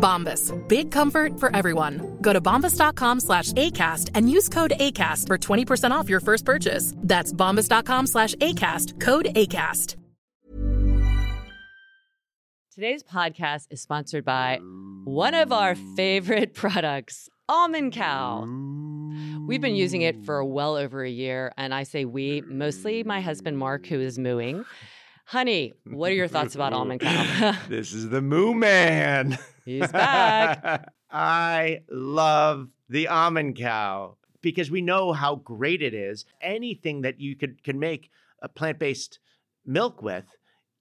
Bombas. Big comfort for everyone. Go to bombas.com slash ACAST and use code ACAST for 20% off your first purchase. That's bombas.com slash ACAST. Code ACAST. Today's podcast is sponsored by one of our favorite products, Almond Cow. We've been using it for well over a year, and I say we, mostly my husband Mark, who is mooing. Honey, what are your thoughts about Almond Cow? this is the Moo Man. He's back. I love the almond cow because we know how great it is. Anything that you could can make a plant-based milk with,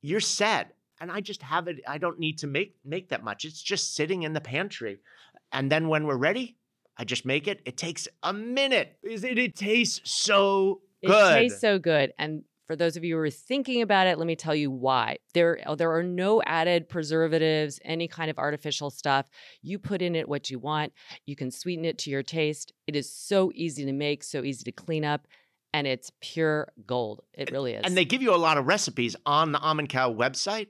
you're set. And I just have it. I don't need to make make that much. It's just sitting in the pantry. And then when we're ready, I just make it. It takes a minute. It, it tastes so good. It tastes so good. And for those of you who are thinking about it, let me tell you why. There, uh, there are no added preservatives, any kind of artificial stuff. You put in it what you want. You can sweeten it to your taste. It is so easy to make, so easy to clean up, and it's pure gold. It really is. And they give you a lot of recipes on the Almond Cow website.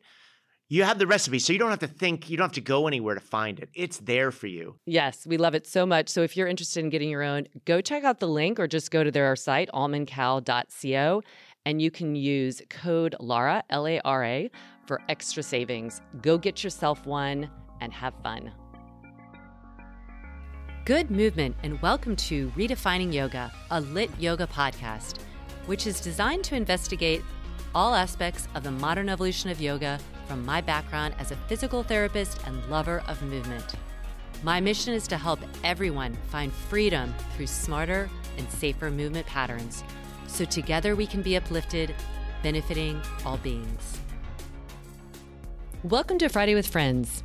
You have the recipe, so you don't have to think, you don't have to go anywhere to find it. It's there for you. Yes, we love it so much. So if you're interested in getting your own, go check out the link or just go to their site, almondcow.co and you can use code LARA, L A R A, for extra savings. Go get yourself one and have fun. Good movement, and welcome to Redefining Yoga, a LYT yoga podcast, which is designed to investigate all aspects of the modern evolution of yoga from my background as a physical therapist and lover of movement. My mission is to help everyone find freedom through smarter and safer movement patterns so together we can be uplifted, benefiting all beings. Welcome to Friday with Friends.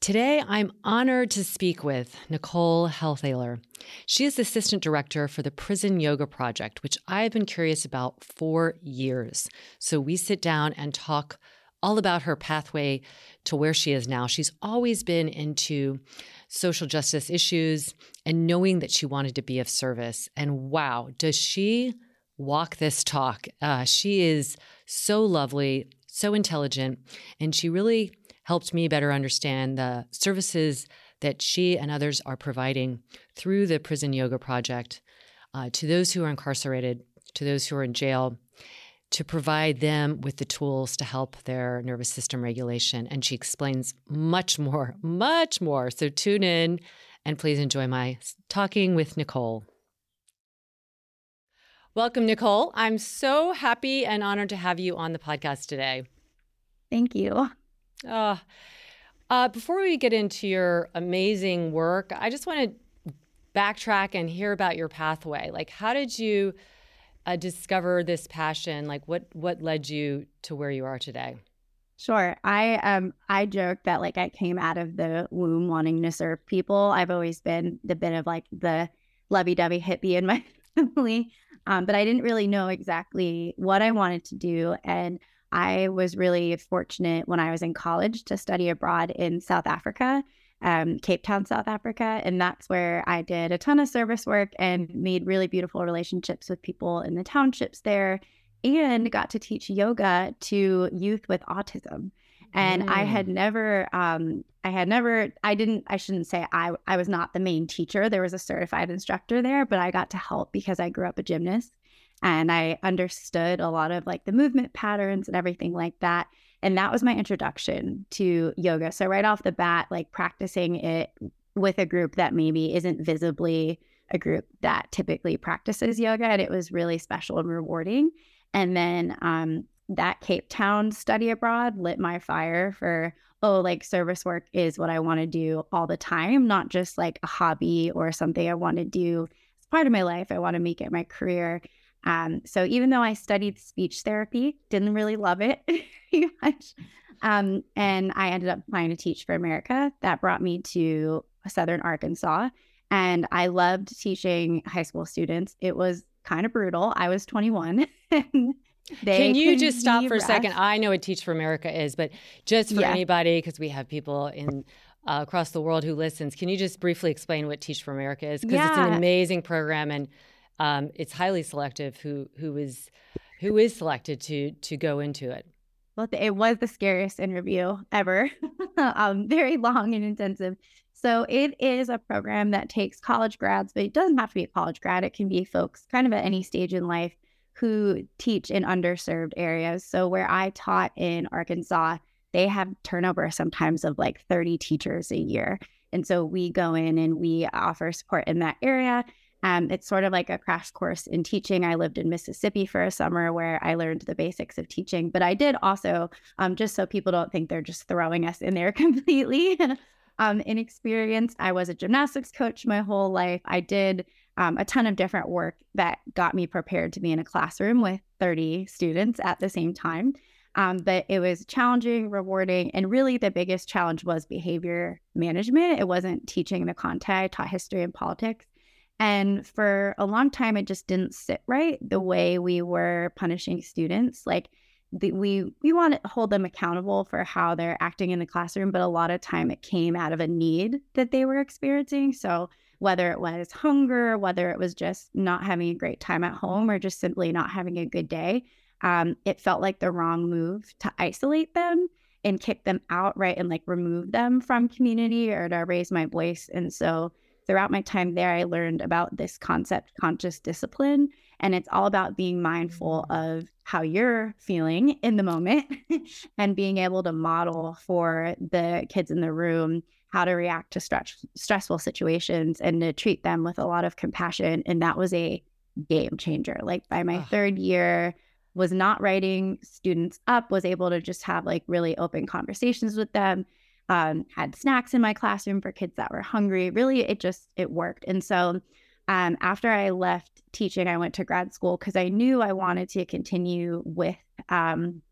Today, I'm honored to speak with Nicole Hellthaler. She is the Assistant Director for the Prison Yoga Project, which I've been curious about for years. So we sit down and talk all about her pathway to where she is now. She's always been into social justice issues and knowing that she wanted to be of service. And wow, does she walk this talk. Uh, she is so lovely, so intelligent, and she really helped me better understand the services that she and others are providing through the Prison Yoga Project uh, to those who are incarcerated, to those who are in jail, to provide them with the tools to help their nervous system regulation. And she explains much more, much more. So tune in and please enjoy my talking with Nicole. Welcome, Nicole. I'm so happy and honored to have you on the podcast today. Thank you. Uh, uh, before we get into your amazing work, I just want to backtrack and hear about your pathway. Like, how did you uh, discover this passion? Like, what what led you to where you are today? Sure. I um I joke that like I came out of the womb wanting to serve people. I've always been the bit of like the lovey-dovey hippie in my family. Um, but I didn't really know exactly what I wanted to do. And I was really fortunate when I was in college to study abroad in South Africa, um, Cape Town, South Africa. And that's where I did a ton of service work and made really beautiful relationships with people in the townships there and got to teach yoga to youth with autism and mm. i had never um i had never i didn't i shouldn't say i i was not the main teacher. There was a certified instructor there but i got to help because i grew up a gymnast and i understood a lot of like the movement patterns and everything like that. And that was my introduction to yoga. So right off the bat like practicing it with a group that maybe isn't visibly a group that typically practices yoga and it was really special and rewarding. And then um, that Cape Town study abroad lit my fire for, oh, like service work is what I want to do all the time, not just like a hobby or something I want to do as part of my life. I want to make it my career. Um, so even though I studied speech therapy, didn't really love it much. Um, and I ended up applying to Teach for America. That brought me to Southern Arkansas. And I loved teaching high school students. It was kind of brutal. I was 21. Can you just stop for a second? I know what Teach for America is, but just for Yeah. anybody, because we have people in uh, across the world who listens, can you just briefly explain what Teach for America is? Because it's an amazing program and um, it's highly selective. Who who is who is selected to to go into it? Well, it was the scariest interview ever. um, very long and intensive. So it is a program that takes college grads, but it doesn't have to be a college grad. It can be folks kind of at any stage in life who teach in underserved areas. So where I taught in Arkansas, they have turnover sometimes of like 30 teachers a year. And so we go in and we offer support in that area. Um, it's sort of like a crash course in teaching. I lived in Mississippi for a summer where I learned the basics of teaching, but I did also, um, just so people don't think they're just throwing us in there completely um, inexperienced. I was a gymnastics coach my whole life. I did um, a ton of different work that got me prepared to be in a classroom with 30 students at the same time. Um, but it was challenging, rewarding, and really the biggest challenge was behavior management. It wasn't teaching the content. I taught history and politics. And for a long time, it just didn't sit right the way we were punishing students. Like the, we we want to hold them accountable for how they're acting in the classroom, but a lot of time it came out of a need that they were experiencing. So whether it was hunger, whether it was just not having a great time at home, or just simply not having a good day, um, it felt like the wrong move to isolate them and kick them out, right, and like remove them from community or to raise my voice. And so throughout my time there, I learned about this concept, conscious discipline. And it's all about being mindful of how you're feeling in the moment and being able to model for the kids in the room how to react to stress, stressful situations and to treat them with a lot of compassion. And that was a game changer. Like by my Ugh. third year, was not writing students up, was able to just have like really open conversations with them um, had snacks in my classroom for kids that were hungry. Really, it just it worked. And so, um, after I left teaching, I went to grad school because I knew I wanted to continue with um,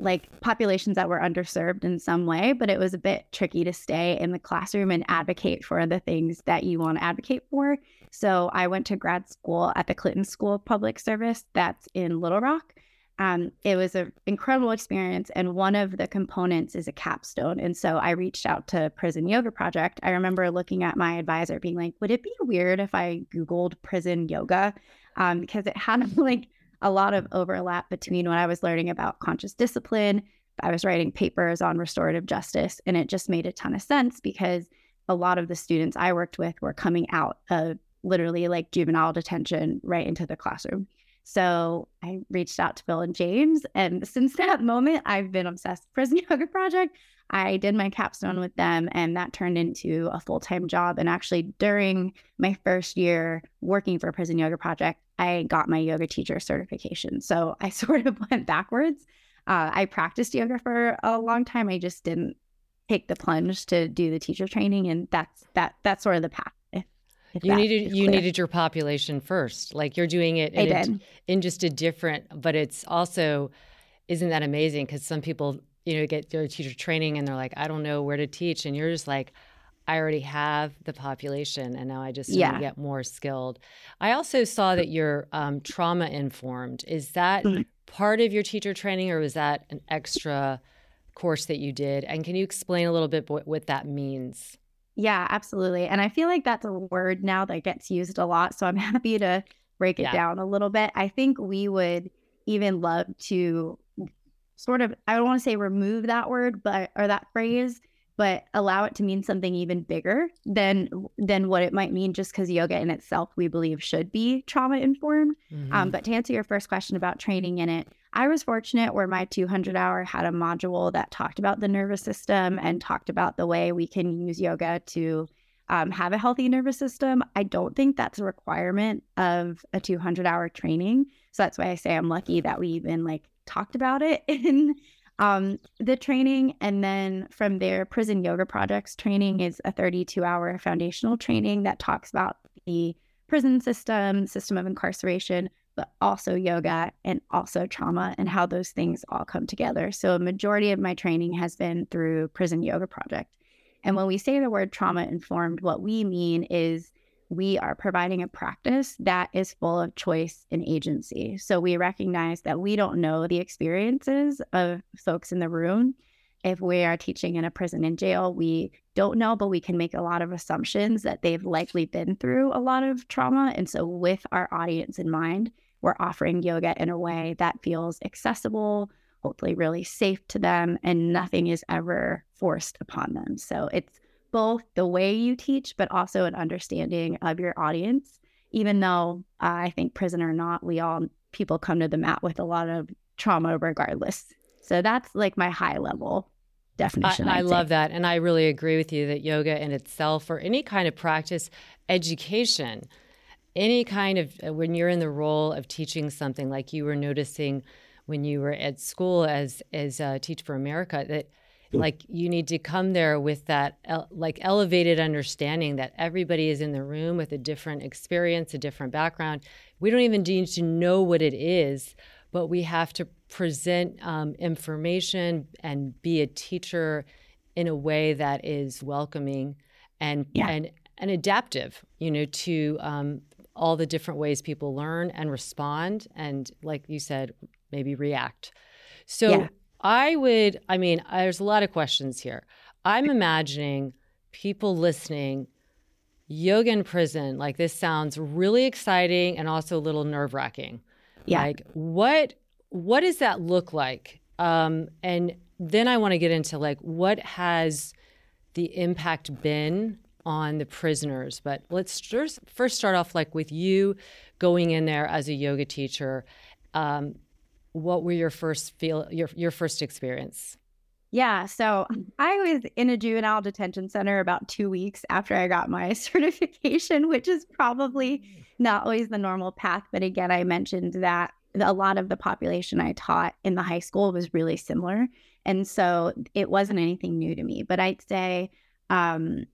like populations that were underserved in some way. But it was a bit tricky to stay in the classroom and advocate for the things that you want to advocate for. So I went to grad school at the Clinton School of Public Service. That's in Little Rock. Um, it was an incredible experience, and one of the components is a capstone. And so I reached out to Prison Yoga Project. I remember looking at my advisor, being like, "Would it be weird if I Googled prison yoga?" Um, because it had like a lot of overlap between what I was learning about conscious discipline. I was writing papers on restorative justice, and it just made a ton of sense because a lot of the students I worked with were coming out of literally like juvenile detention right into the classroom. So I reached out to Bill and James. And since that moment, I've been obsessed with Prison Yoga Project. I did my capstone with them, and that turned into a full time job. And actually, during my first year working for Prison Yoga Project, I got my yoga teacher certification. So I sort of went backwards. Uh, I practiced yoga for a long time. I just didn't take the plunge to do the teacher training, and that's that. That's sort of the path. If, if You needed you needed your population first. Like you're doing it in, a- in just a different, but it's also isn't that amazing? Because some people you know get their teacher training and they're like, I don't know where to teach, and you're just like. I already have the population, and now I just Yeah. get more skilled. I also saw that you're um, trauma informed. Is that Mhm. part of your teacher training, or was that an extra course that you did? And can you explain a little bit what, what that means? Yeah, absolutely. And I feel like that's a word now that gets used a lot. So I'm happy to break it Yeah. down a little bit. I think we would even love to sort of, I don't want to say remove that word, but, or that phrase, but allow it to mean something even bigger than than what it might mean just because yoga in itself we believe should be trauma informed Mm-hmm. um, but to answer your first question about training in it, I was fortunate where my 200 hour had a module that talked about the nervous system and talked about the way we can use yoga to um, have a healthy nervous system. I don't think that's a requirement of a 200 hour training. So that's why I say I'm lucky that we even like talked about it in um, the training. And then from there, prison yoga projects training is a 32 hour foundational training that talks about the prison system, system of incarceration, but also yoga and also trauma and how those things all come together. So a majority of my training has been through prison yoga project. And when we say the word trauma informed, what we mean is we are providing a practice that is full of choice and agency. So we recognize that we don't know the experiences of folks in the room. If we are teaching in a prison and jail, we don't know, but we can make a lot of assumptions that they've likely been through a lot of trauma. And so, with our audience in mind, we're offering yoga in a way that feels accessible, hopefully, really safe to them, and nothing is ever forced upon them. So, it's both the way you teach, but also an understanding of your audience. Even though uh, I think prison or not, we all people come to the mat with a lot of trauma regardless. So that's like my high level definition. I, I love that. And I really agree with you that yoga in itself or any kind of practice, education, any kind of uh, when you're in the role of teaching something like you were noticing when you were at school as as uh, Teach for America that like you need to come there with that like elevated understanding that everybody is in the room with a different experience a different background we don't even need to know what it is but we have to present um, information and be a teacher in a way that is welcoming and yeah. and and adaptive you know to um, all the different ways people learn and respond and like you said maybe react so yeah. I would, I mean, there's a lot of questions here. I'm imagining people listening, yoga in prison, like this sounds really exciting and also a little nerve wracking. Yeah. Like what what does that look like? Um, and then I want to get into like what has the impact been on the prisoners. But let's first, first start off like with you going in there as a yoga teacher. Um, what were your first feel your your first experience? Yeah, so I was in a juvenile detention center about 2 weeks after I got my certification, which is probably not always the normal path, but again, I mentioned that a lot of the population I taught in the high school was really similar. And so it wasn't anything new to me, but I'd say um,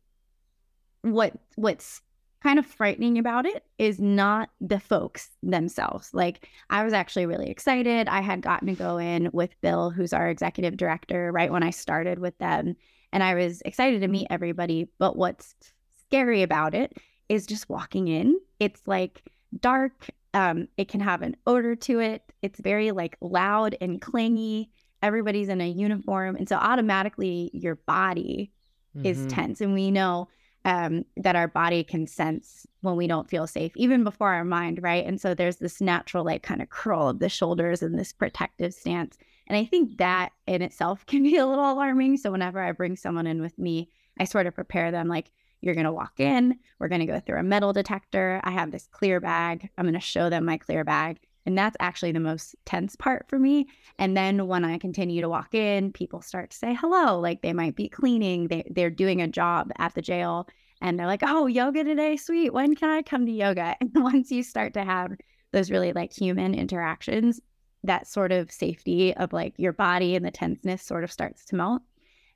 what what's kind of frightening about it is not the folks themselves. Like, I was actually really excited. I had gotten to go in with Bill, who's our executive director, right when I started with them. And I was excited to meet everybody. But what's scary about it is just walking in. It's like dark. Um, it can have an odor to it. It's very like loud and clingy. Everybody's in a uniform. And so automatically your body mm-hmm. is tense. And we know um, that our body can sense when we don't feel safe, even before our mind, right? And so there's this natural, like, kind of curl of the shoulders and this protective stance. And I think that in itself can be a little alarming. So whenever I bring someone in with me, I sort of prepare them like, you're going to walk in, we're going to go through a metal detector. I have this clear bag. I'm going to show them my clear bag. And that's actually the most tense part for me. And then when I continue to walk in, people start to say hello. Like they might be cleaning, they, they're doing a job at the jail. And they're like, oh, yoga today, sweet. When can I come to yoga? And once you start to have those really like human interactions, that sort of safety of like your body and the tenseness sort of starts to melt.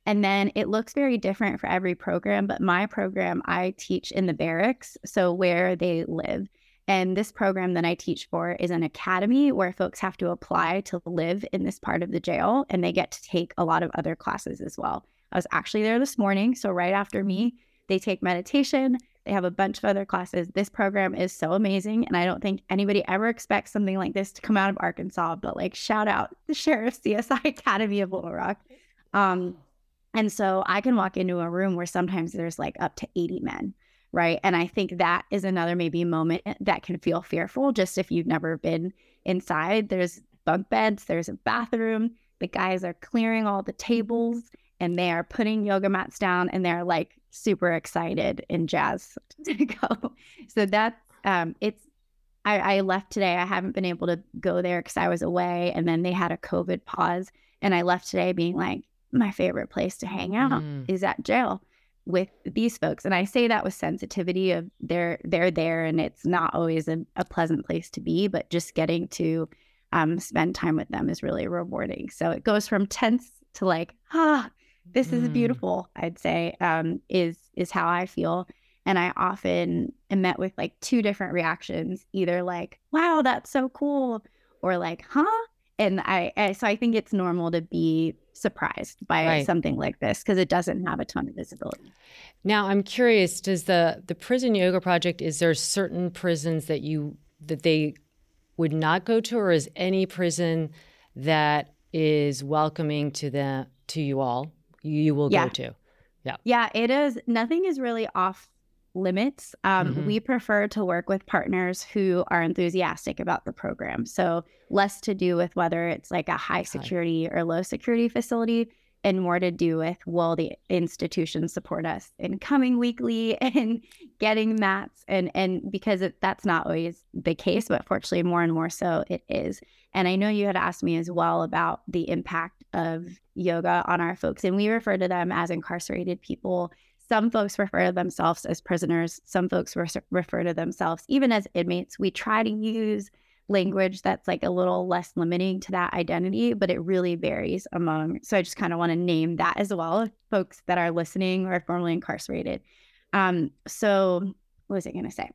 And then it looks very different for every program. But my program, I teach in the barracks, so where they live. And this program that I teach for is an academy where folks have to apply to live in this part of the jail and they get to take a lot of other classes as well. I was actually there this morning. So, right after me, they take meditation. They have a bunch of other classes. This program is so amazing. And I don't think anybody ever expects something like this to come out of Arkansas, but like, shout out the Sheriff CSI Academy of Little Rock. Um, and so I can walk into a room where sometimes there's like up to 80 men right? And I think that is another maybe moment that can feel fearful just if you've never been inside. There's bunk beds, there's a bathroom. The guys are clearing all the tables and they are putting yoga mats down and they're like super excited and jazzed to go. So that's um it's I, I left today. I haven't been able to go there because I was away and then they had a COVID pause. And I left today being like, my favorite place to hang out mm. is at jail with these folks and i say that with sensitivity of they're they're there and it's not always a, a pleasant place to be but just getting to um, spend time with them is really rewarding. So it goes from tense to like, ah, this is Mm. beautiful. I'd say um, is is how I feel, and I often am met with like two different reactions, either like, wow, that's so cool, or like, huh? And I, I so I think it's normal to be surprised by Right. something like this because it doesn't have a ton of visibility. Now, I'm curious, does the the prison yoga project is there certain prisons that you that they would not go to or is any prison that is welcoming to the to you all you will Yeah. go to? Yeah, yeah, it is. Nothing is really off limits. Um, Mhm. We prefer to work with partners who are enthusiastic about the program. So, less to do with whether it's like a high security or low security facility, and more to do with will the institution support us in coming weekly and getting mats and and because it, that's not always the case but fortunately more and more so it is and i know you had asked me as well about the impact of yoga on our folks and we refer to them as incarcerated people some folks refer to themselves as prisoners some folks re- refer to themselves even as inmates we try to use language that's like a little less limiting to that identity, but it really varies among. So I just kind of want to name that as well, folks that are listening or formerly incarcerated. Um, so what was I going to say?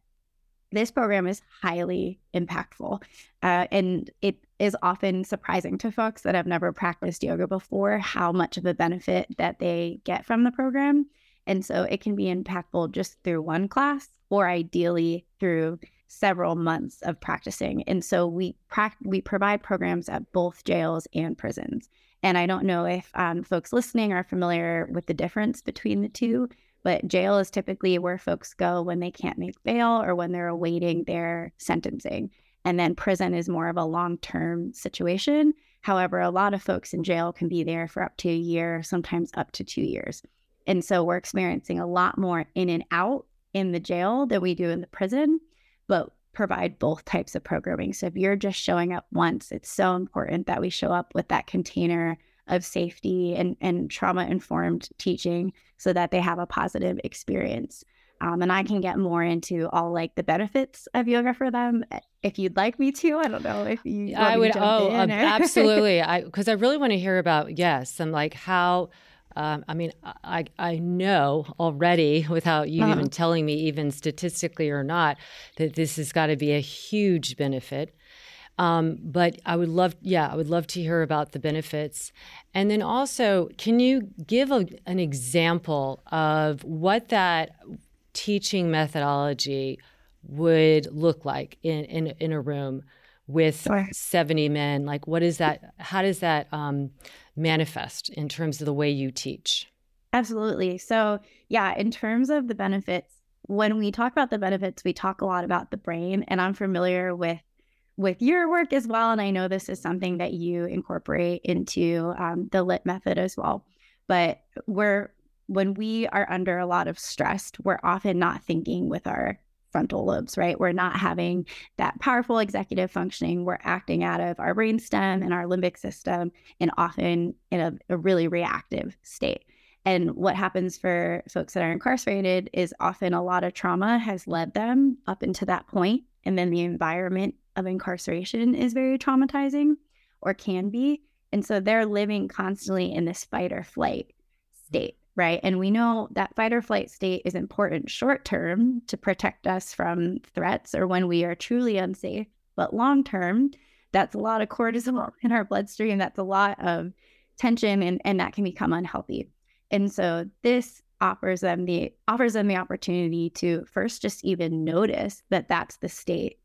This program is highly impactful, uh, and it is often surprising to folks that have never practiced yoga before how much of a benefit that they get from the program. And so it can be impactful just through one class or ideally through several months of practicing. And so we prac- we provide programs at both jails and prisons. And I don't know if um, folks listening are familiar with the difference between the two, but jail is typically where folks go when they can't make bail or when they're awaiting their sentencing. And then prison is more of a long term situation. However, a lot of folks in jail can be there for up to a year, sometimes up to two years. And so we're experiencing a lot more in and out in the jail than we do in the prison but provide both types of programming. So if you're just showing up once, it's so important that we show up with that container of safety and, and trauma informed teaching so that they have a positive experience. Um, and I can get more into all like the benefits of yoga for them eh, if you'd like me to. I don't know if you. I would oh absolutely. I because I really want to hear about yes, and like how um, I mean, I I know already without you Uh-huh. even telling me, even statistically or not, that this has got to be a huge benefit. Um, but I would love, yeah, I would love to hear about the benefits, and then also, can you give a, an example of what that teaching methodology would look like in in, in a room with Sure. 70 men like what is that how does that um, manifest in terms of the way you teach Absolutely. So, yeah, in terms of the benefits, when we talk about the benefits, we talk a lot about the brain, and I'm familiar with with your work as well, and I know this is something that you incorporate into um, the LYT method as well. But we're when we are under a lot of stress, we're often not thinking with our frontal lobes, right? We're not having that powerful executive functioning. We're acting out of our brainstem and our limbic system, and often in a, a really reactive state. And what happens for folks that are incarcerated is often a lot of trauma has led them up into that point, And then the environment of incarceration is very traumatizing or can be. And so they're living constantly in this fight or flight state, right? And we know that fight or flight state is important short term to protect us from threats or when we are truly unsafe. But long term, that's a lot of cortisol in our bloodstream. That's a lot of tension and, and that can become unhealthy. And so this offers them the offers them the opportunity to first just even notice that that's the state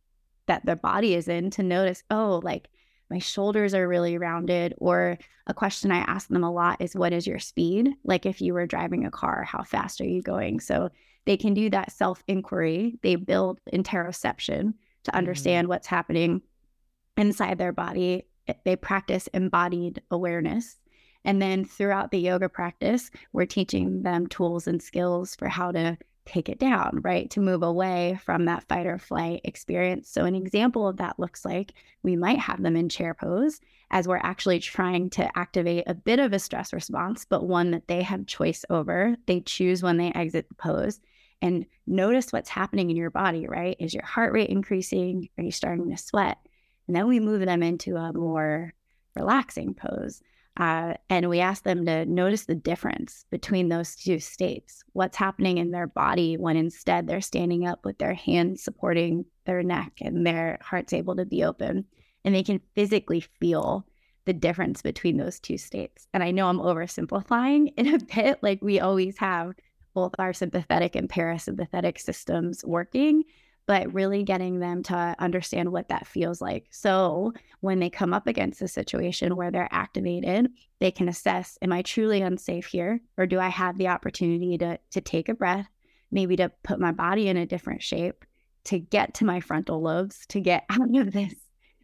that their body is in to notice oh like my shoulders are really rounded or a question i ask them a lot is what is your speed? Like if you were driving a car how fast are you going? So they can do that self inquiry they build interoception to mm-hmm. understand what's happening inside their body. They practice embodied awareness. And then throughout the yoga practice, we're teaching them tools and skills for how to take it down, right? To move away from that fight or flight experience. So, an example of that looks like we might have them in chair pose as we're actually trying to activate a bit of a stress response, but one that they have choice over. They choose when they exit the pose. And notice what's happening in your body, right? Is your heart rate increasing? Are you starting to sweat? And then we move them into a more relaxing pose. Uh, and we ask them to notice the difference between those two states. What's happening in their body when instead they're standing up with their hands supporting their neck and their heart's able to be open. And they can physically feel the difference between those two states. And I know I'm oversimplifying in a bit, like we always have both our sympathetic and parasympathetic systems working but really getting them to understand what that feels like. So when they come up against a situation where they're activated, they can assess, am I truly unsafe here? Or do I have the opportunity to, to take a breath, maybe to put my body in a different shape, to get to my frontal lobes, to get out of this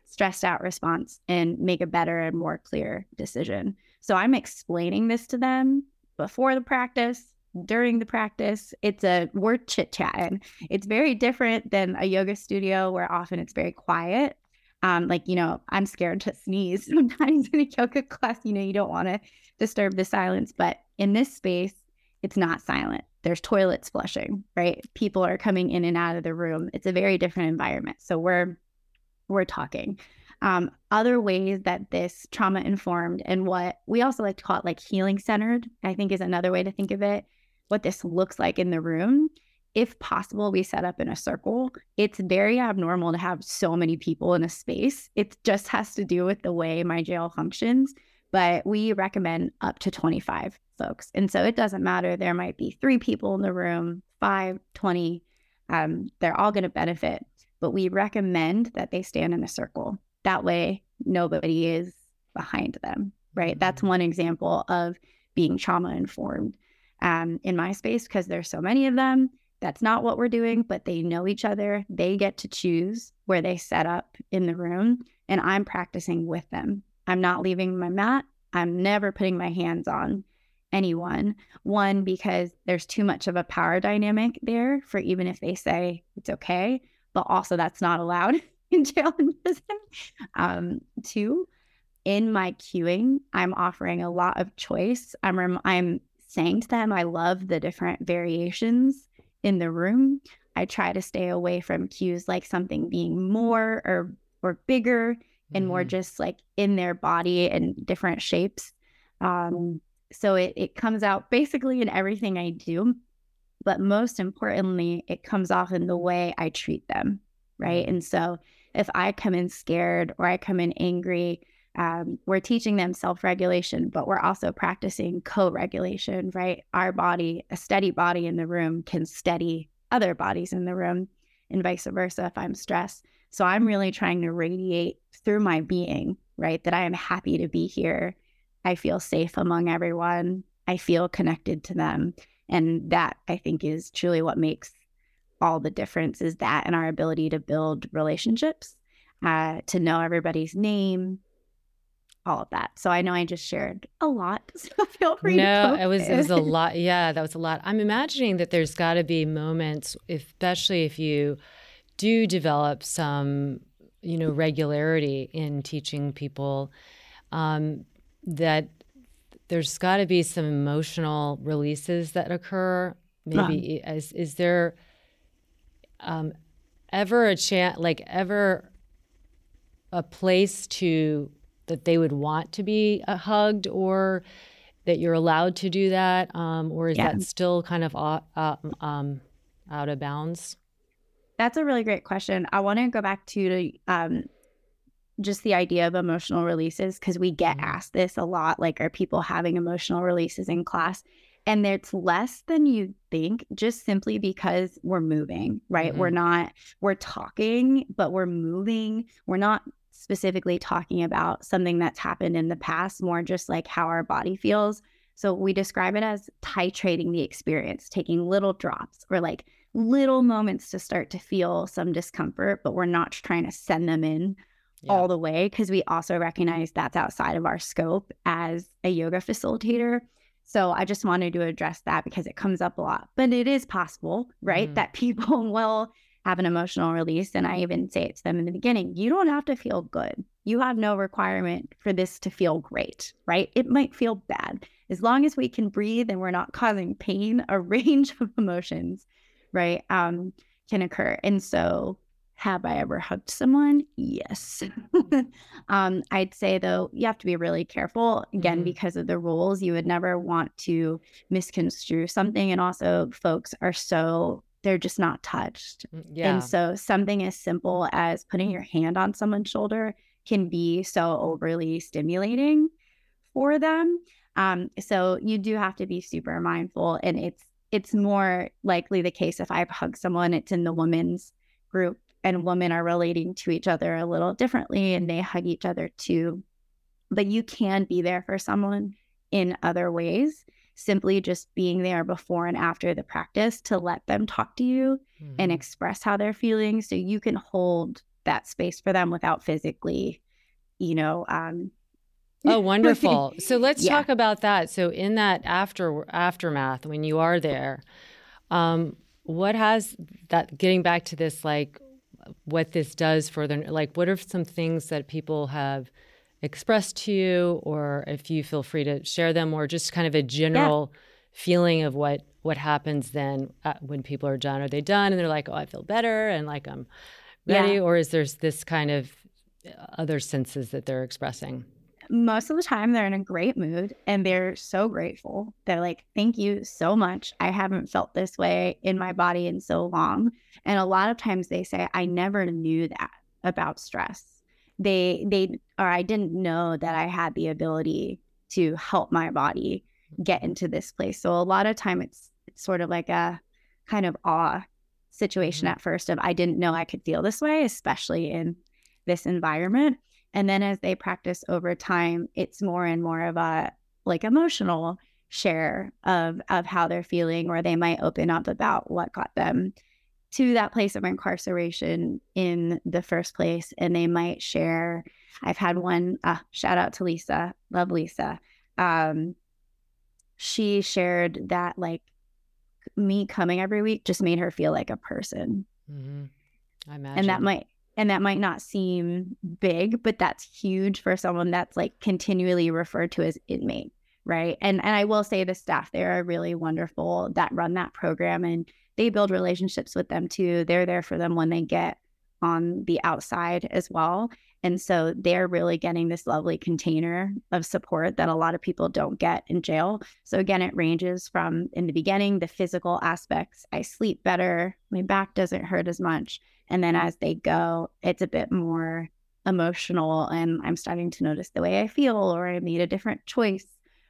stressed out response and make a better and more clear decision. So I'm explaining this to them before the practice during the practice. It's a we're chit chatting. It's very different than a yoga studio where often it's very quiet. Um, like, you know, I'm scared to sneeze sometimes in a yoga class. You know, you don't want to disturb the silence. But in this space, it's not silent. There's toilets flushing, right? People are coming in and out of the room. It's a very different environment. So we're we're talking. Um, other ways that this trauma informed and what we also like to call it like healing centered, I think is another way to think of it what this looks like in the room. If possible, we set up in a circle. It's very abnormal to have so many people in a space. It just has to do with the way my jail functions, but we recommend up to 25 folks. And so it doesn't matter. There might be three people in the room, five, 20. Um, they're all going to benefit, but we recommend that they stand in a circle. That way, nobody is behind them, right? That's mm-hmm. one example of being trauma informed um, in my space because there's so many of them. That's not what we're doing, but they know each other. They get to choose where they set up in the room, and I'm practicing with them. I'm not leaving my mat. I'm never putting my hands on anyone. One, because there's too much of a power dynamic there for even if they say it's okay, but also that's not allowed in jail and prison. Um, two, in my cueing, I'm offering a lot of choice. I'm rem- I'm saying to them, I love the different variations in the room. I try to stay away from cues like something being more or or bigger mm-hmm. and more mm-hmm. just like in their body and different shapes. Um, so it it comes out basically in everything I do, but most importantly, it comes off in the way I treat them, right? Mm-hmm. And so if I come in scared or I come in angry, um, we're teaching them self regulation, but we're also practicing co regulation, right? Our body, a steady body in the room, can steady other bodies in the room, and vice versa if I'm stressed. So I'm really trying to radiate through my being, right? That I am happy to be here. I feel safe among everyone. I feel connected to them. And that I think is truly what makes all the difference is that and our ability to build relationships, uh, to know everybody's name, all of that. So I know I just shared a lot. So feel free no, it was it was a lot. Yeah, that was a lot. I'm imagining that there's got to be moments, especially if you do develop some, you know, regularity in teaching people, um, that there's got to be some emotional releases that occur. Maybe um, is is there um, ever a chance, like ever a place to that they would want to be uh, hugged or that you're allowed to do that um, or is yeah. that still kind of uh, um, out of bounds that's a really great question i want to go back to um, just the idea of emotional releases because we get mm-hmm. asked this a lot like are people having emotional releases in class and it's less than you think just simply because we're moving right mm-hmm. we're not we're talking but we're moving we're not specifically talking about something that's happened in the past, more just like how our body feels. So we describe it as titrating the experience, taking little drops or like little moments to start to feel some discomfort, but we're not trying to send them in yeah. all the way because we also recognize that's outside of our scope as a yoga facilitator. So I just wanted to address that because it comes up a lot. But it is possible, right? Mm-hmm. That people will have an emotional release. And I even say it to them in the beginning you don't have to feel good. You have no requirement for this to feel great, right? It might feel bad. As long as we can breathe and we're not causing pain, a range of emotions, right, um, can occur. And so have I ever hugged someone? Yes. um, I'd say though, you have to be really careful again Mhm. because of the rules. You would never want to misconstrue something. And also, folks are so, they're just not touched. Mm, Yeah. And so, something as simple as putting your hand on someone's shoulder can be so overly stimulating for them. Um, so, you do have to be super mindful. And it's, it's more likely the case if I've hugged someone, it's in the women's group and women are relating to each other a little differently and they hug each other too. But you can be there for someone in other ways, simply just being there before and after the practice to let them talk to you and Mhm. express how they're feeling so you can hold that space for them without physically, you know, um Oh, wonderful. So let's Yeah. talk about that. So in that after aftermath, when you are there, um, what has that getting back to this like what this does for them like what are some things that people have expressed to you or if you feel free to share them or just kind of a general feeling of what what happens then uh, when people are done are they done and they're like oh i feel better and like i'm ready Yeah. or is there's this kind of uh, other senses that they're expressing most of the time they're in a great mood and they're so grateful. They're like, "Thank you so much. I haven't felt this way in my body in so long." And a lot of times they say, "I never knew that about stress." They they or I didn't know that I had the ability to help my body get into this place. So a lot of time it's it's sort of like a kind of awe situation Mhm. at first of I didn't know I could feel this way, especially in this environment. And then as they practice over time, it's more and more of a like emotional share of of how they're feeling, or they might open up about what got them to that place of incarceration in the first place. And they might share. I've had one uh, shout out to Lisa, love Lisa. Um, she shared that like me coming every week just made her feel like a person mm-hmm. i imagine and that might and that might not seem big but that's huge for someone that's like continually referred to as inmate right and and i will say the staff there are really wonderful that run that program and they build relationships with them too they're there for them when they get on the outside as well and so they're really getting this lovely container of support that a lot of people don't get in jail so again it ranges from in the beginning the physical aspects i sleep better my back doesn't hurt as much and then as they go, it's a bit more emotional. And I'm starting to notice the way I feel, or I made a different choice.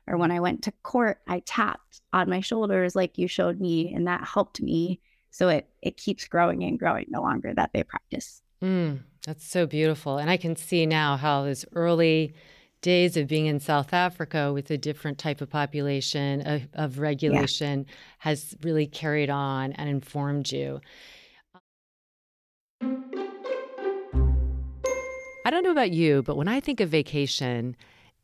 Or when I went to court, I tapped on my shoulders like you showed me, and that helped me. So it it keeps growing and growing the longer that they practice. Mm, that's so beautiful. And I can see now how those early days of being in South Africa with a different type of population of, of regulation has really carried on and informed you. I don't know about you, but when I think of vacation,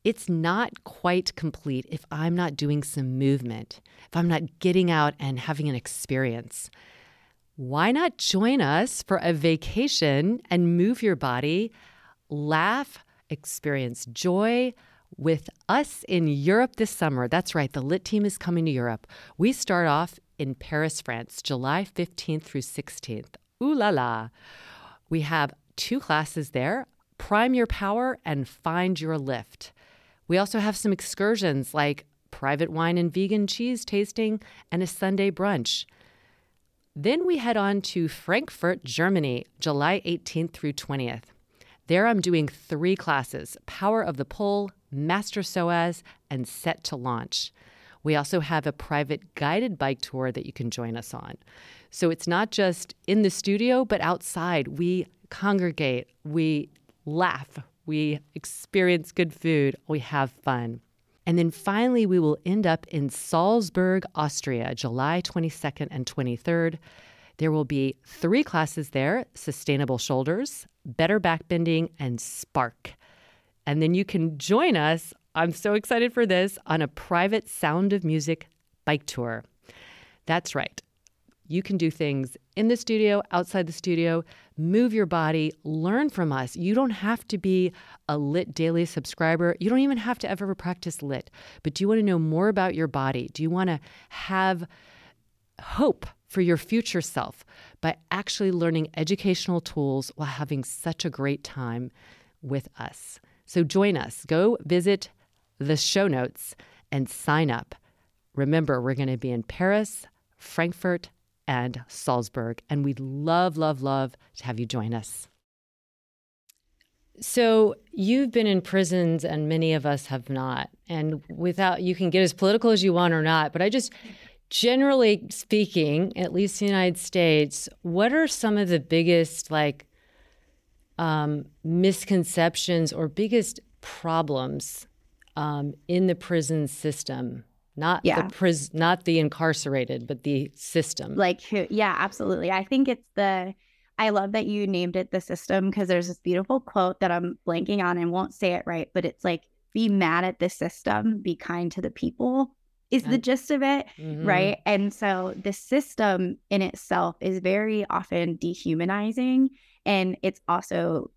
it's not quite complete if I'm not doing some movement, if I'm not getting out and having an experience. Why not join us for a vacation and move your body, laugh, experience joy with us in Europe this summer? That's right, the LYT team is coming to Europe. We start off in Paris, France, July 15th through 16th. Ooh la la. We have two classes there Prime Your Power and Find Your Lift. We also have some excursions like private wine and vegan cheese tasting and a Sunday brunch. Then we head on to Frankfurt, Germany, July 18th through 20th. There I'm doing three classes Power of the Pole, Master Psoas, and Set to Launch. We also have a private guided bike tour that you can join us on. So it's not just in the studio, but outside. We congregate, we laugh, we experience good food, we have fun. And then finally, we will end up in Salzburg, Austria, July 22nd and 23rd. There will be three classes there Sustainable Shoulders, Better Backbending, and Spark. And then you can join us. I'm so excited for this on a private Sound of Music bike tour. That's right. You can do things in the studio, outside the studio, move your body, learn from us. You don't have to be a LYT daily subscriber. You don't even have to ever practice LYT. But do you want to know more about your body? Do you want to have hope for your future self by actually learning educational tools while having such a great time with us. So join us. Go visit the show notes and sign up. Remember, we're going to be in Paris, Frankfurt, and Salzburg, and we'd love, love, love to have you join us. So, you've been in prisons, and many of us have not. And without, you can get as political as you want or not, but I just, generally speaking, at least in the United States, what are some of the biggest, like, um, misconceptions or biggest problems um, in the prison system? Not Yeah. the pris- not the incarcerated, but the system. Like, who, yeah, absolutely. I think it's the, I love that you named it the system because there's this beautiful quote that I'm blanking on and won't say it right, but it's like, be mad at the system, be kind to the people is the gist of it. Mhm. right? And so the system in itself is very often dehumanizing. And it's also,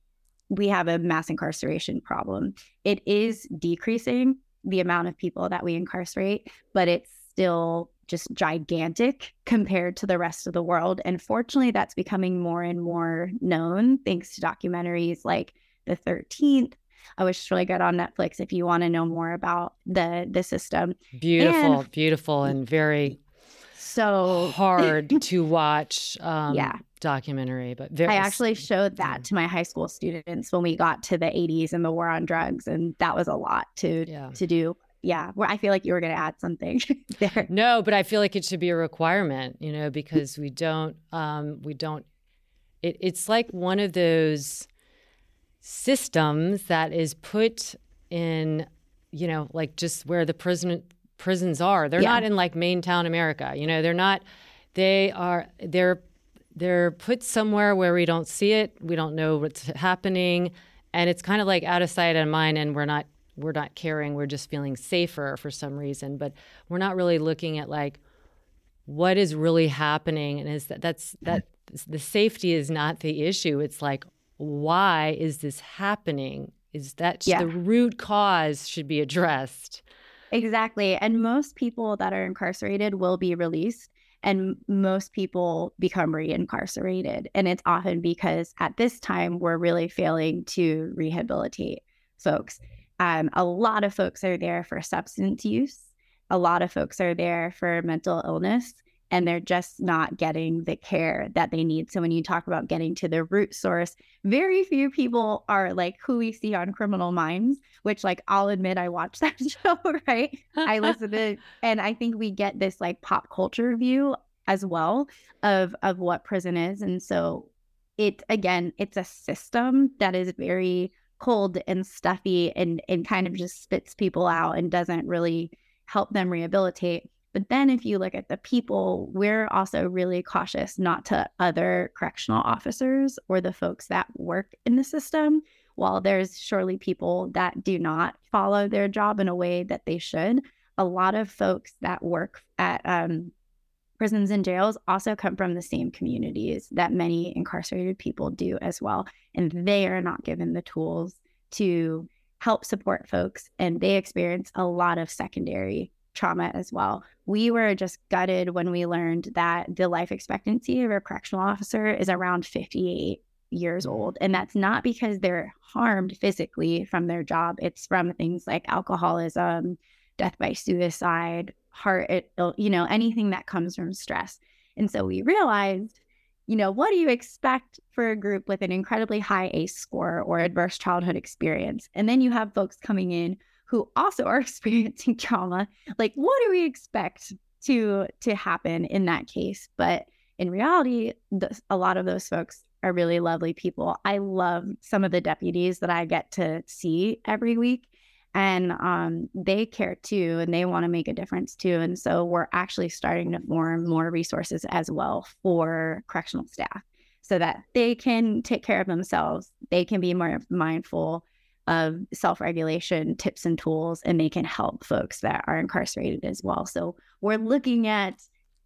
we have a mass incarceration problem. It is decreasing the amount of people that we incarcerate, but it's still just gigantic compared to the rest of the world. And fortunately, that's becoming more and more known thanks to documentaries like The 13th. I was just really good on Netflix if you want to know more about the the system. Beautiful, And- beautiful, and very So hard to watch. Um, Yeah. Documentary, but very. I actually showed that to my high school students when we got to the 80s and the war on drugs, and that was a lot to Yeah. to do. Yeah, where I feel like you were going to add something there. No, but I feel like it should be a requirement, you know, because we don't, um, we don't. It, it's like one of those systems that is put in, you know, like just where the prison prisons are. They're Yeah. not in like main town America. You know, they're not. They are. They're they're put somewhere where we don't see it. We don't know what's happening, and it's kind of like out of sight, out of mind, and we're not we're not caring. We're just feeling safer for some reason, but we're not really looking at like what is really happening and is that that's that the safety is not the issue it's like why is this happening is that Yeah. the root cause should be addressed Exactly. And most people that are incarcerated will be released, and most people become reincarcerated. And it's often because at this time, we're really failing to rehabilitate folks. Um, a lot of folks are there for substance use, a lot of folks are there for mental illness. And they're just not getting the care that they need. So, when you talk about getting to the root source, very few people are like who we see on Criminal Minds, which, like, I'll admit I watch that show, right? I listen to, and I think we get this like pop culture view as well of of what prison is, and so it again, it's a system that is very cold and stuffy and and kind of just spits people out and doesn't really help them rehabilitate. But then if you look at the people, we're also really cautious not to other correctional officers or the folks that work in the system. While there's surely people that do not follow their job in a way that they should, a lot of folks that work at um, prisons and jails also come from the same communities that many incarcerated people do as well. And they are not given the tools to help support folks, and they experience a lot of secondary trauma as well. We were just gutted when we learned that the life expectancy of a correctional officer is around 58 years mm. old. And that's not because they're harmed physically from their job, it's from things like alcoholism, death by suicide, heart, you know, anything that comes from stress. And so we realized, you know, what do you expect for a group with an incredibly high ACE score or adverse childhood experience? And then you have folks coming in who also are experiencing trauma. Like, what do we expect to to happen in that case? But in reality, a lot of those folks are really lovely people. I love some of the deputies that I get to see every week, and um, they care too, and they want to make a difference too. And so we're actually starting to form more resources as well for correctional staff, so that they can take care of themselves. They can be more mindful of self regulation tips and tools, and they can help folks that are incarcerated as well. So we're looking at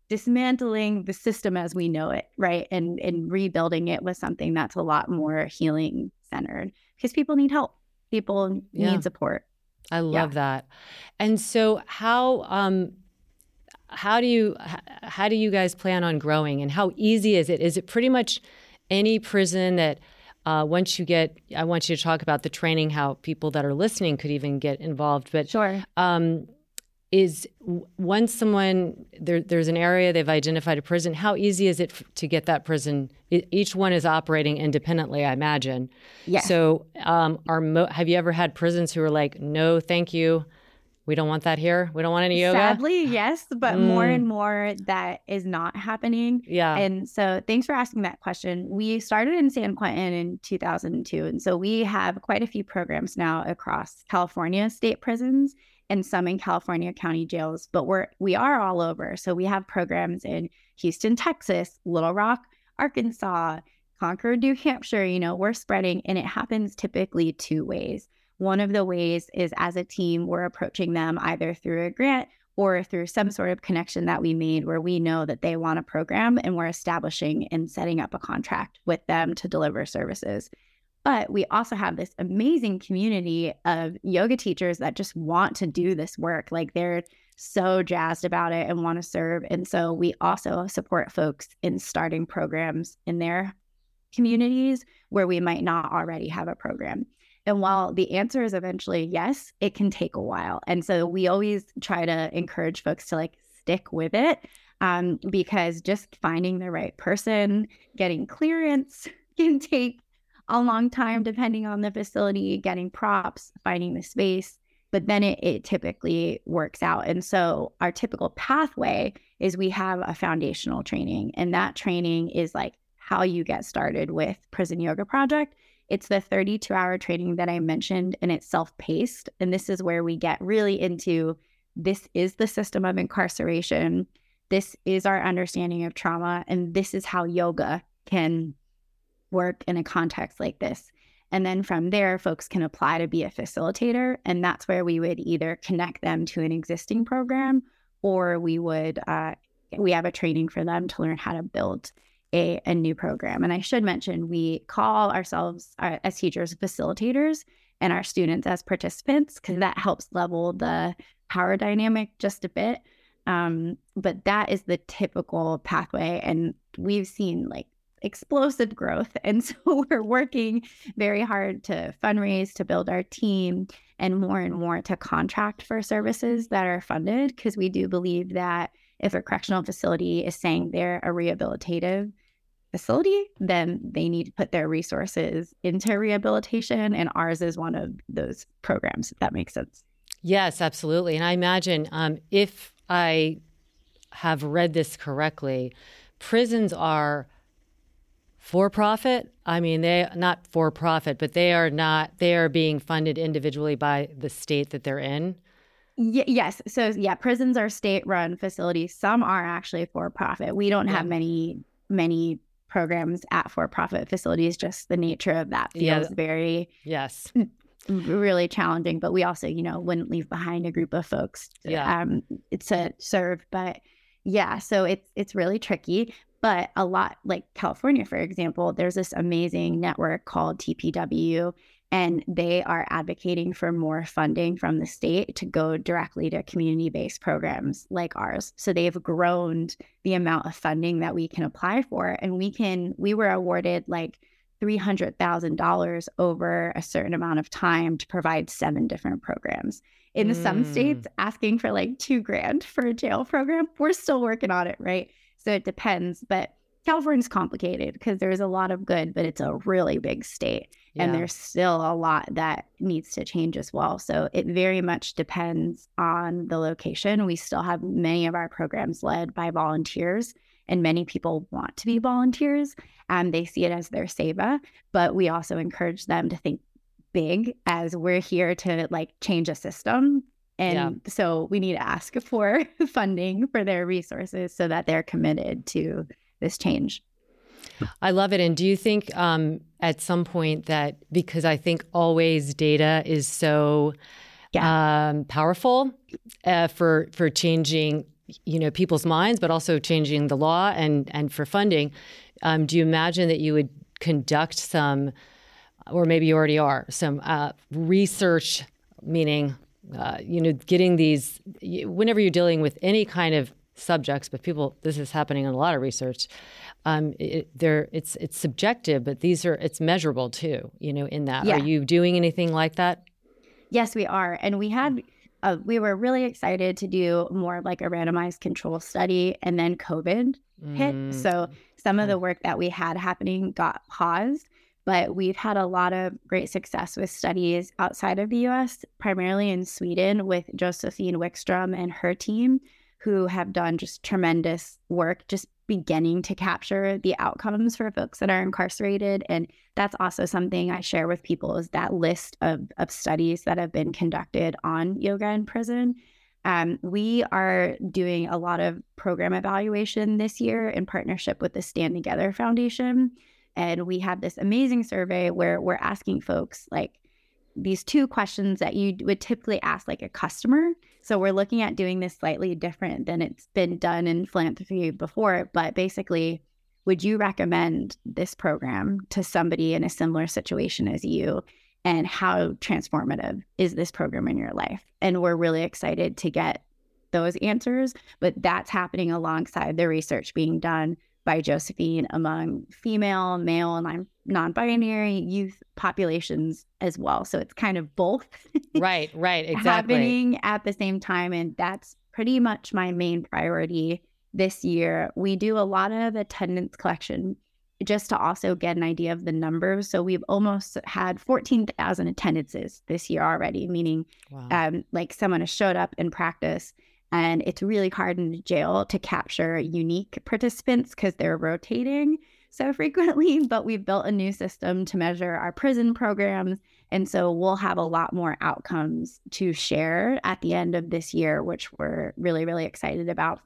dismantling the system as we know it, right? And and rebuilding it with something that's a lot more healing centered because people need help. People Yeah. need support. I love that. And so how um how do you how do you guys plan on growing, and how easy is it? Is it pretty much any prison that uh, once you get, I want you to talk about the training, how people that are listening could even get involved. But Sure. um, is once someone there, there's an area they've identified a prison. How easy is it f- to get that prison? Each one is operating independently, I imagine. Yes. So, um, are mo- have you ever had prisons who are like, "No, thank you, we don't want that here. We don't want any yoga." Sadly, yes, but more Mm. and more that is not happening. Yeah. And so, thanks for asking that question. We started in San Quentin in 2002. And so, we have quite a few programs now across California state prisons and some in California county jails, but we're we are all over. So, we have programs in Houston, Texas, Little Rock, Arkansas, Concord, New Hampshire. You know, we're spreading, and it happens typically two ways. One of the ways is as a team, we're approaching them either through a grant or through some sort of connection that we made where we know that they want a program and we're establishing and setting up a contract with them to deliver services. But we also have this amazing community of yoga teachers that just want to do this work. Like they're so jazzed about it and want to serve. And so we also support folks in starting programs in their communities where we might not already have a program. And while the answer is eventually yes, it can take a while. And so we always try to encourage folks to like stick with it um, because just finding the right person, getting clearance can take a long time depending on the facility, getting props, finding the space. But then it, it typically works out. And so our typical pathway is we have a foundational training, and that training is like how you get started with Prison Yoga Project. It's the 32 hour training that I mentioned, and it's self paced. And this is where we get really into this is the system of incarceration. This is our understanding of trauma, and this is how yoga can work in a context like this. And then from there, folks can apply to be a facilitator. And that's where we would either connect them to an existing program or we would, uh, we have a training for them to learn how to build a, a new program. And I should mention, we call ourselves uh, as teachers facilitators and our students as participants because that helps level the power dynamic just a bit. Um, but that is the typical pathway. And we've seen like explosive growth. And so we're working very hard to fundraise, to build our team, and more and more to contract for services that are funded because we do believe that if a correctional facility is saying they're a rehabilitative facility, then they need to put their resources into rehabilitation. And ours is one of those programs, if that makes sense. Yes, absolutely. And I imagine um, if I have read this correctly, prisons are for profit. I mean, they not for profit, but they are not. They are being funded individually by the state that they're in. Y- yes. So, yeah, prisons are state run facilities. Some are actually for profit. We don't have many, many programs at for profit facilities. Just the nature of that feels Yeah. very, Yes. really challenging. But we also, you know, wouldn't leave behind a group of folks Yeah. um, to serve. But yeah, so it's it's really tricky. But a lot like California, for example, there's this amazing network called TPW, and they are advocating for more funding from the state to go directly to community based programs like ours. So they've grown the amount of funding that we can apply for. And we can, we were awarded like $300,000 over a certain amount of time to provide seven different programs. In some Mm. states, asking for like two grand for a jail program, we're still working on it, right? So it depends. But California's complicated because there's a lot of good, but it's a really big state. And there's still a lot that needs to change as well. So it very much depends on the location. We still have many of our programs led by volunteers, and many people want to be volunteers and they see it as their seva. But we also encourage them to think big as we're here to like change a system. And Yeah. so we need to ask for funding for their resources so that they're committed to this change. I love it. And do you think um, at some point that because I think always data is so um, powerful uh, for for changing you know people's minds, but also changing the law and and for funding, um, do you imagine that you would conduct some, or maybe you already are some uh, research, meaning uh, you know getting these whenever you're dealing with any kind of subjects, but people, this is happening in a lot of research. Um, it, there, it's it's subjective, but these are it's measurable too. You know, in that, Yeah. are you doing anything like that? Yes, we are. And we had, uh, we were really excited to do more of like a randomized control study and then COVID hit. Mm, So some of the work that we had happening got paused, but we've had a lot of great success with studies outside of the US, primarily in Sweden with Josephine Wickstrom and her team, who have done just tremendous work, just beginning to capture the outcomes for folks that are incarcerated. And that's also something I share with people is that list of, of studies that have been conducted on yoga in prison. Um, we are doing a lot of program evaluation this year in partnership with the Stand Together Foundation. And we have this amazing survey where we're asking folks like these two questions that you would typically ask like a customer. So we're looking at doing this slightly different than it's been done in philanthropy before. But basically, would you recommend this program to somebody in a similar situation as you? And how transformative is this program in your life? And we're really excited to get those answers. But that's happening alongside the research being done by Josephine among female, male, and non binary youth populations as well. So it's kind of both Right, right, exactly. happening at the same time. And that's pretty much my main priority this year. We do a lot of attendance collection just to also get an idea of the numbers. So we've almost had 14,000 attendances this year already, meaning Wow. um, like someone has showed up in practice and it's really hard in jail to capture unique participants because they're rotating so frequently but we've built a new system to measure our prison programs and so we'll have a lot more outcomes to share at the end of this year which we're really really excited about.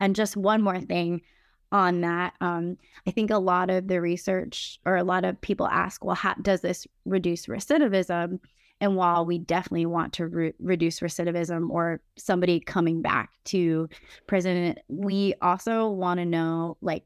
And just one more thing on that um, i think a lot of the research or a lot of people ask well how does this reduce recidivism and while we definitely want to re- reduce recidivism or somebody coming back to prison, we also want to know like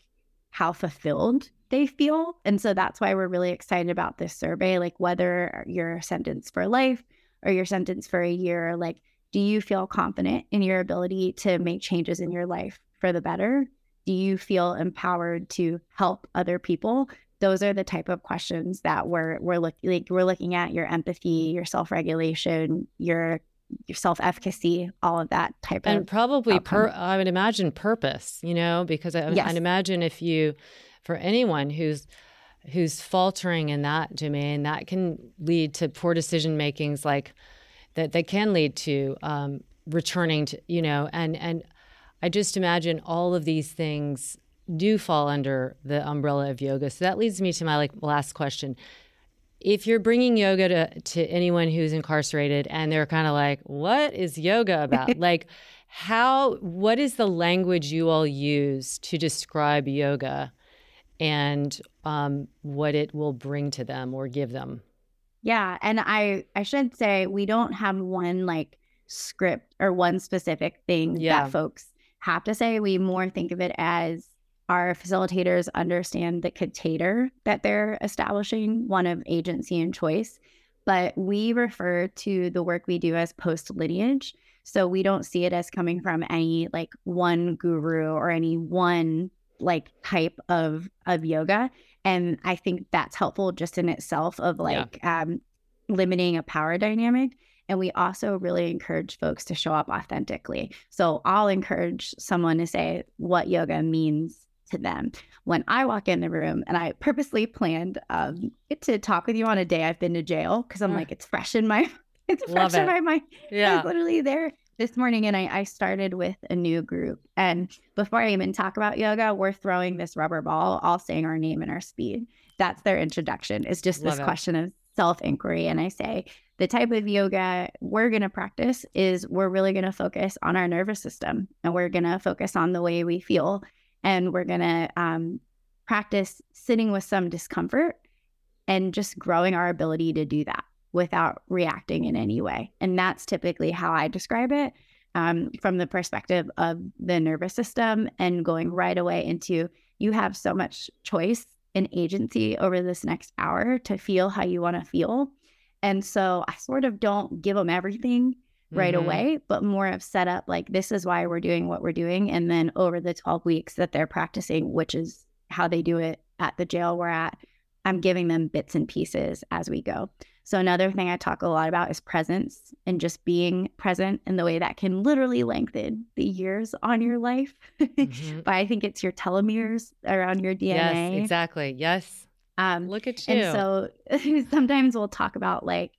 how fulfilled they feel. And so that's why we're really excited about this survey. Like whether you're sentenced for life or you're sentenced for a year, like do you feel confident in your ability to make changes in your life for the better? Do you feel empowered to help other people? Those are the type of questions that we're we're look, like we're looking at your empathy, your self-regulation, your your self-efficacy, all of that type and of and probably per i would imagine purpose you know because I, Yes. i'd imagine if you for anyone who's who's faltering in that domain that can lead to poor decision makings like that that can lead to um, returning to you know and and i just imagine all of these things do fall under the umbrella of yoga so that leads me to my like last question if you're bringing yoga to, to anyone who's incarcerated and they're kind of like what is yoga about like how what is the language you all use to describe yoga and um, what it will bring to them or give them Yeah, and I I should say we don't have one like script or one specific thing Yeah. that folks have to say. We more think of it as our facilitators understand the container that they're establishing, one of agency and choice. But we refer to the work we do as post lineage. So we don't see it as coming from any like one guru or any one like type of of yoga. And I think that's helpful just in itself of Yeah. like um, limiting a power dynamic. And we also really encourage folks to show up authentically. So I'll encourage someone to say what yoga means to them. When I walk in the room, and I purposely planned um, to talk with you on a day I've been to jail because I'm Ah. like, it's fresh in my, it's fresh in my mind. I yeah was literally there this morning and I, I started with a new group. And before I even talk about yoga, we're throwing this rubber ball, all saying our name and our speed. That's their introduction. It's just Love this it. question of self inquiry. And I say, the type of yoga we're going to practice is we're really going to focus on our nervous system and we're going to focus on the way we feel. And we're going to um, practice sitting with some discomfort and just growing our ability to do that without reacting in any way. And that's typically how I describe it um, from the perspective of the nervous system and going right away into you have so much choice and agency over this next hour to feel how you want to feel. And so I sort of don't give them everything right Mhm. away, but more of set up like this is why we're doing what we're doing. And then over the 12 weeks that they're practicing, which is how they do it at the jail we're at, I'm giving them bits and pieces as we go. So another thing I talk a lot about is presence and just being present in the way that can literally lengthen the years on your life. Mhm. but I think it's your telomeres around your DNA. Yes, exactly. Yes. Um, Look at you. and so sometimes we'll talk about like,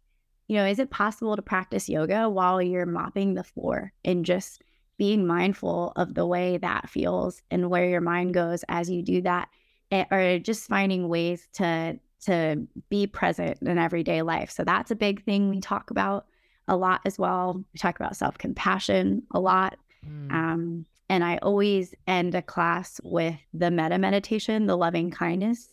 you know, is it possible to practice yoga while you're mopping the floor and just being mindful of the way that feels and where your mind goes as you do that, Eh, or just finding ways to to be present in everyday life. So that's a big thing we talk about a lot as well. We talk about self compassion a lot. Mm. Um, and I always end a class with the metta meditation, the loving kindness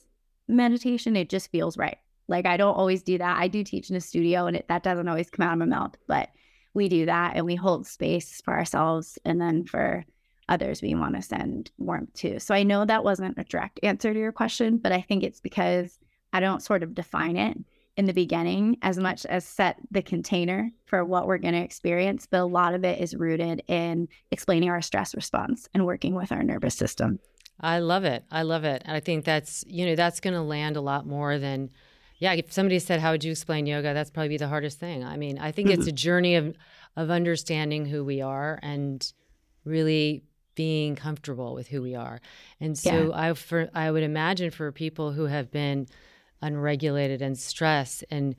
meditation. It just feels right. Like I don't always do that. I do teach in a studio and it, that doesn't always come out of my mouth, but we do that and we hold space for ourselves and then for others we want to send warmth to. So I know that wasn't a direct answer to your question, but I think it's because I don't sort of define it in the beginning as much as set the container for what we're going to experience. But a lot of it is rooted in explaining our stress response and working with our nervous system. I love it. I love it. And I think that's, you know, that's going to land a lot more than, yeah, if somebody said, How would you explain yoga? That's probably be the hardest thing. I mean, I think it's mm-hmm. a journey of, of understanding who we are and really being comfortable with who we are. And so I, for, I would imagine for people who have been unregulated and stressed and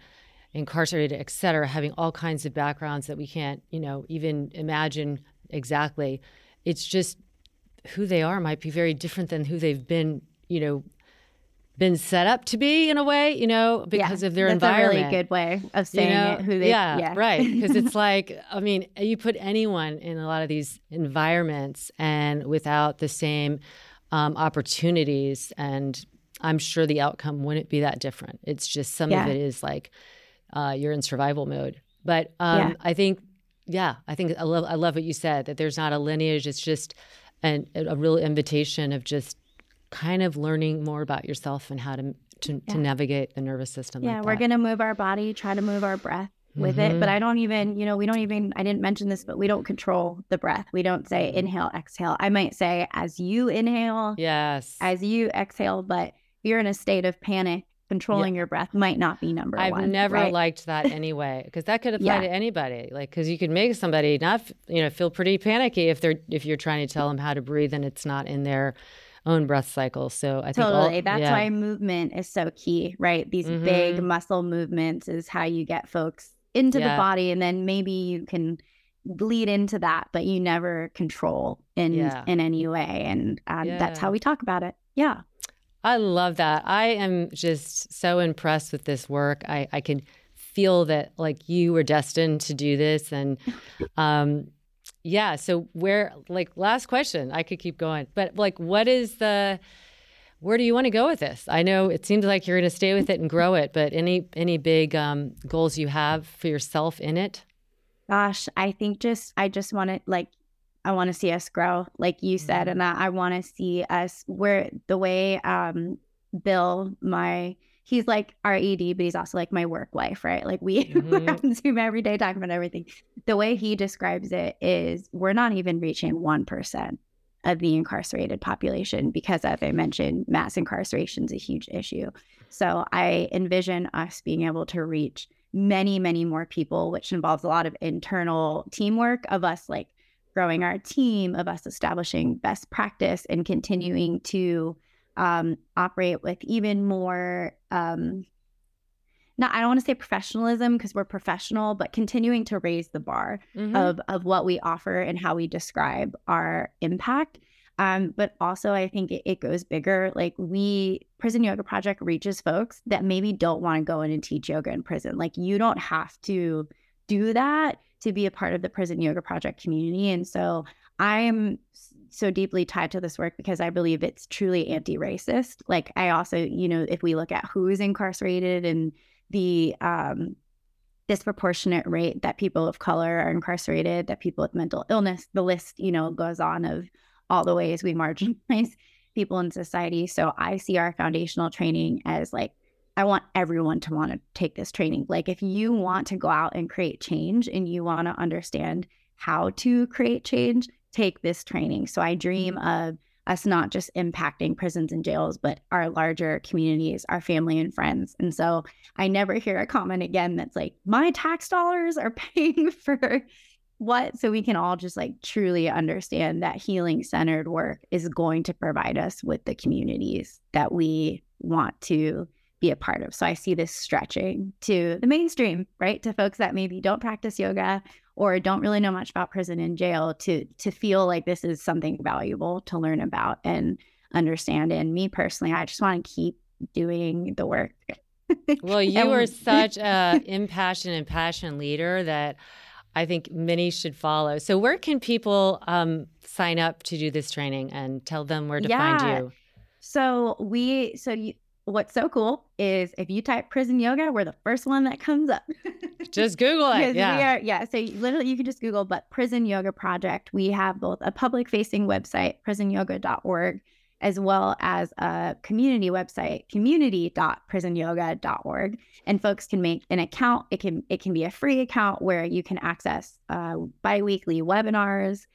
incarcerated, et cetera, having all kinds of backgrounds that we can't, you know, even imagine exactly. It's just who they are might be very different than who they've been, you know, been set up to be in a way, you know, because Yeah, of their that's environment. a really good way of You saying know? it. Who they, yeah, yeah, right. Because it's like, I mean, you put anyone in a lot of these environments and without the same um, opportunities, and I'm sure the outcome wouldn't be that different. It's just some Yeah. of it is like uh, you're in survival mode. But um. I think, yeah, I think I love, I love what you said that there's not a lineage. It's just an, a real invitation of just kind of learning more about yourself and how to to, Yeah. to navigate the nervous system. Yeah, like we're gonna move our body, try to move our breath with it. But. I mm-hmm. don't even, you know, we don't even I didn't mention this, but we don't control the breath. We don't say mm-hmm. inhale, exhale. I might say as you inhale, Yes. as you exhale, but you're in a state of panic, controlling your breath might not be number one. I've never right? liked that anyway because that could apply Yeah. to anybody. Like because you could make somebody not you know feel pretty panicky if they're if you're trying to tell them how to breathe and it's not in their own breath cycle. So I all- Totally. That's yeah. why movement is so key, right? These big Mhm. muscle movements is how you get folks into Yeah. the body, and then maybe you can bleed into that, but you never control in Yeah. in any way, and um, that's how we talk about it. Yeah. I love that. I am just so impressed with this work. I, I can feel that like you were destined to do this. And um, yeah, so where, like, last question, I could keep going, but like, what is the, where do you want to go with this? I know it seems like you're going to stay with it and grow it, but any any big um, goals you have for yourself in it? Gosh, I think just I just want to like I want to see us grow, like you said, Mhm. and I, I want to see us where the way um Bill, my he's like our ED, but he's also like my work wife, right? Like we Mhm. to him every day talking about everything. The way he describes it is we're not even reaching one percent of the incarcerated population because, as I mentioned, mass incarceration is a huge issue. So I envision us being able to reach many, many more people, which involves a lot of internal teamwork of us like growing our team, of us establishing best practice and continuing to um, operate with even more. Um, not, I don't want to say professionalism because we're professional, but continuing to raise the bar Mhm. of of what we offer and how we describe our impact. Um, but also, I think it, it goes bigger. Like we, Prison Yoga Project reaches folks that maybe don't want to go in and teach yoga in prison. Like you don't have to do that to be a part of the Prison Yoga Project community. And so I am s- so deeply tied to this work because I believe it's truly anti-racist. Like I also, you know, if we look at who's incarcerated and the um, disproportionate rate that people of color are incarcerated, that people with mental illness, the list, you know, goes on of all the ways we marginalize people in society. So I see our foundational training as like I want everyone to want to take this training. Like, if you want to go out and create change and you want to understand how to create change, take this training. So, I dream mm-hmm. of us not just impacting prisons and jails, but our larger communities, our family and friends. And so, I never hear a comment again that's like, my tax dollars are paying for what so we can all just like truly understand that healing centered work is going to provide us with the communities that we want to be a part of. So I see this stretching to the mainstream, right? To folks that maybe don't practice yoga or don't really know much about prison and jail to to feel like this is something valuable to learn about and understand. And me personally, I just want to keep doing the work. well, you are such a impassioned and passionate leader that I think many should follow. So, where can people um, sign up to do this training and tell them where to yeah. find you? So we, so you, what's so cool is if you type prison yoga, we're the first one that comes up. just Google it. Yeah. Are, yeah. So you, literally, you can just Google, but Prison Yoga Project. We have both a public facing website, prisonyoga.org, as well as a community website, community.prisonyoga.org. And folks can make an account. It can it can be a free account where you can access uh, biweekly webinars.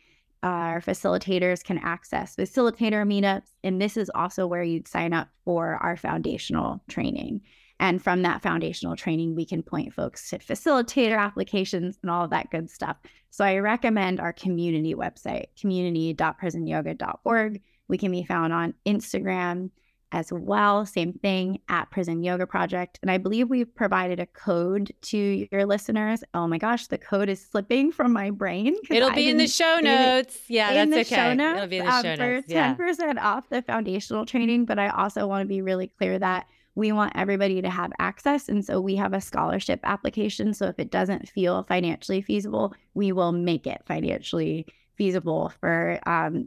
Our mm-hmm. facilitators can access facilitator meetups, and this is also where you'd sign up for our foundational training. And from that foundational training, we can point folks to facilitator applications and all of that good stuff. So I recommend our community website, community.prisonyoga.org. We can be found on Instagram as well. Same thing at Prison Yoga Project. And I believe we've provided a code to your listeners. Oh my gosh, the code is slipping from my brain. It'll be in the show notes. Yeah, in that's the okay. Show notes, It'll be in the show um, notes. For 10% off the foundational training. But I also want to be really clear that we want everybody to have access. And so we have a scholarship application. So if it doesn't feel financially feasible, we will make it financially feasible for um,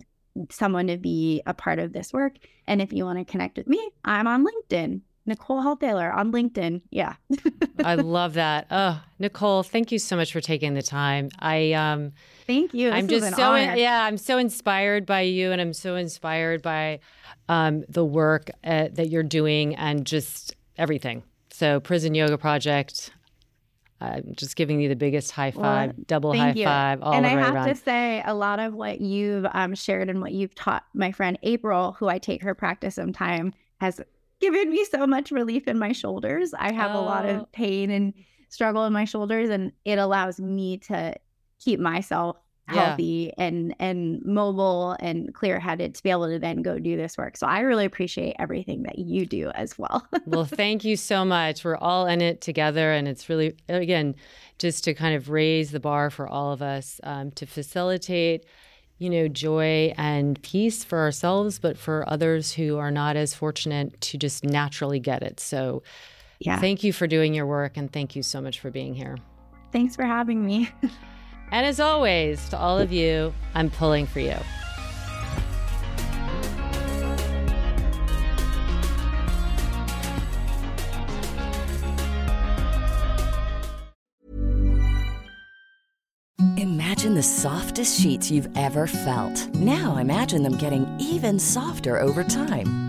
someone to be a part of this work. And if you want to connect with me, I'm on LinkedIn. Nicole Hellthaler on LinkedIn. Yeah. I love that. Oh, Nicole, thank you so much for taking the time. I um Thank you. This I'm just so in, yeah, I'm so inspired by you and I'm so inspired by um, the work uh, that you're doing and just everything. So Prison Yoga Project, I'm just giving you the biggest high five, well, double high you. five, all And I have around. to say, a lot of what you've um, shared and what you've taught my friend April, who I take her practice sometime, has given me so much relief in my shoulders. I have oh. a lot of oh. pain and struggle in my shoulders, and it allows me to keep myself healthy yeah. and and mobile and clear headed to be able to then go do this work. So I really appreciate everything that you do as well. well, thank you so much. We're all in it together, and it's really again just to kind of raise the bar for all of us um, to facilitate. You know, joy and peace for ourselves, but for others who are not as fortunate to just naturally get it. So, yeah. Thank you for doing your work and thank you so much for being here. Thanks for having me. And as always, to all of you, I'm pulling for you. Imagine the softest sheets you've ever felt. Now imagine them getting even softer over time.